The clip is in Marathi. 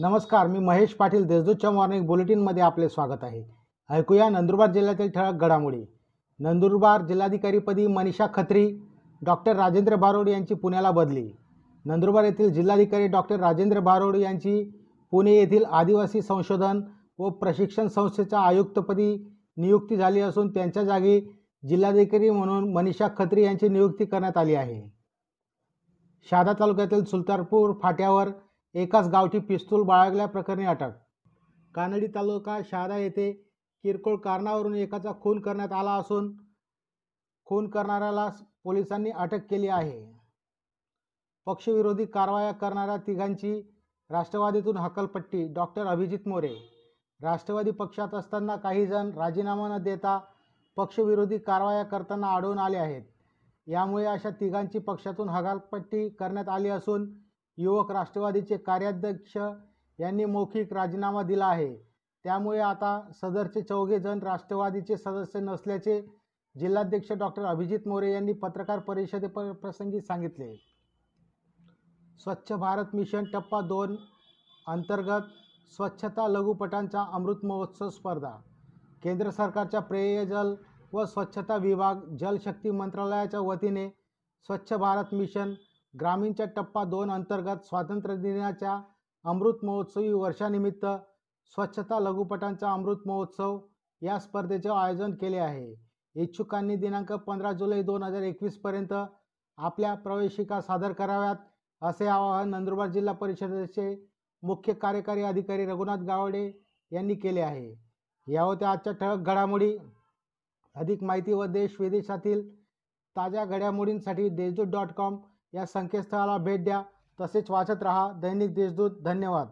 नमस्कार मी महेश पाटील देशदूतच्या मॉर्निंग बुलेटिनमध्ये आपले स्वागत आहे. ऐकूया नंदुरबार जिल्ह्यातील ठळक घडामोडी. नंदुरबार जिल्हाधिकारीपदी मनीषा खत्री डॉक्टर राजेंद्र बारोड यांची पुण्याला बदली. नंदुरबार येथील जिल्हाधिकारी डॉक्टर राजेंद्र बारोड यांची पुणे येथील आदिवासी संशोधन व प्रशिक्षण संस्थेच्या आयुक्तपदी नियुक्ती झाली असून त्यांच्या जागी जिल्हाधिकारी म्हणून मनीषा खत्री यांची नियुक्ती करण्यात आली आहे. शहादा तालुक्यातील सुलतानपूर फाट्यावर एकाच गावठी पिस्तूल बाळगल्याप्रकरणी अटक. कानडी तालुका शहादा येथे किरकोळ कारणावरून एकाचा खून करण्यात आला असून खून करणाऱ्याला पोलिसांनी अटक केली आहे. पक्षविरोधी कारवाया करणाऱ्या तिघांची राष्ट्रवादीतून हकलपट्टी डॉक्टर अभिजित मोरे. राष्ट्रवादी पक्षात असताना काही जण राजीनामा न देता पक्षविरोधी कारवाया करताना आढळून आले आहेत. यामुळे अशा तिघांची पक्षातून हकालपट्टी करण्यात आली असून युवक राष्ट्रवादीचे कार्याध्यक्ष यांनी मौखिक राजीनामा दिला आहे. त्यामुळे आता सदरचे चौघे जण राष्ट्रवादीचे सदस्य नसल्याचे जिल्हाध्यक्ष डॉक्टर अभिजित मोरे यांनी पत्रकार परिषदे प्रसंगी सांगितले. स्वच्छ भारत मिशन टप्पा दोन अंतर्गत स्वच्छता लघुपटांचा अमृत महोत्सव स्पर्धा. केंद्र सरकारच्या पेयजल व स्वच्छता विभाग जलशक्ती मंत्रालयाच्या वतीने स्वच्छ भारत मिशन ग्रामीणच्या टप्पा दोन अंतर्गत स्वातंत्र्य दिनाच्या अमृत महोत्सवी वर्षानिमित्त स्वच्छता लघुपटांचा अमृत महोत्सव या स्पर्धेचे आयोजन केले आहे. इच्छुकांनी दिनांक पंधरा जुलै दोन हजार एकवीसपर्यंत आपल्या प्रवेशिका सादर कराव्यात असे आवाहन नंदुरबार जिल्हा परिषदेचे मुख्य कार्यकारी अधिकारी रघुनाथ गावडे यांनी केले आहे. या होत्या आजच्या ठळक घडामोडी अधिक माहिती व देश विदेशातील ताज्या घडामोडींसाठी देशदूत डॉट कॉम या संकेतस्थळाला भेट द्या. तसेच वाचत रहा. दैनिक देशदूत धन्यवाद.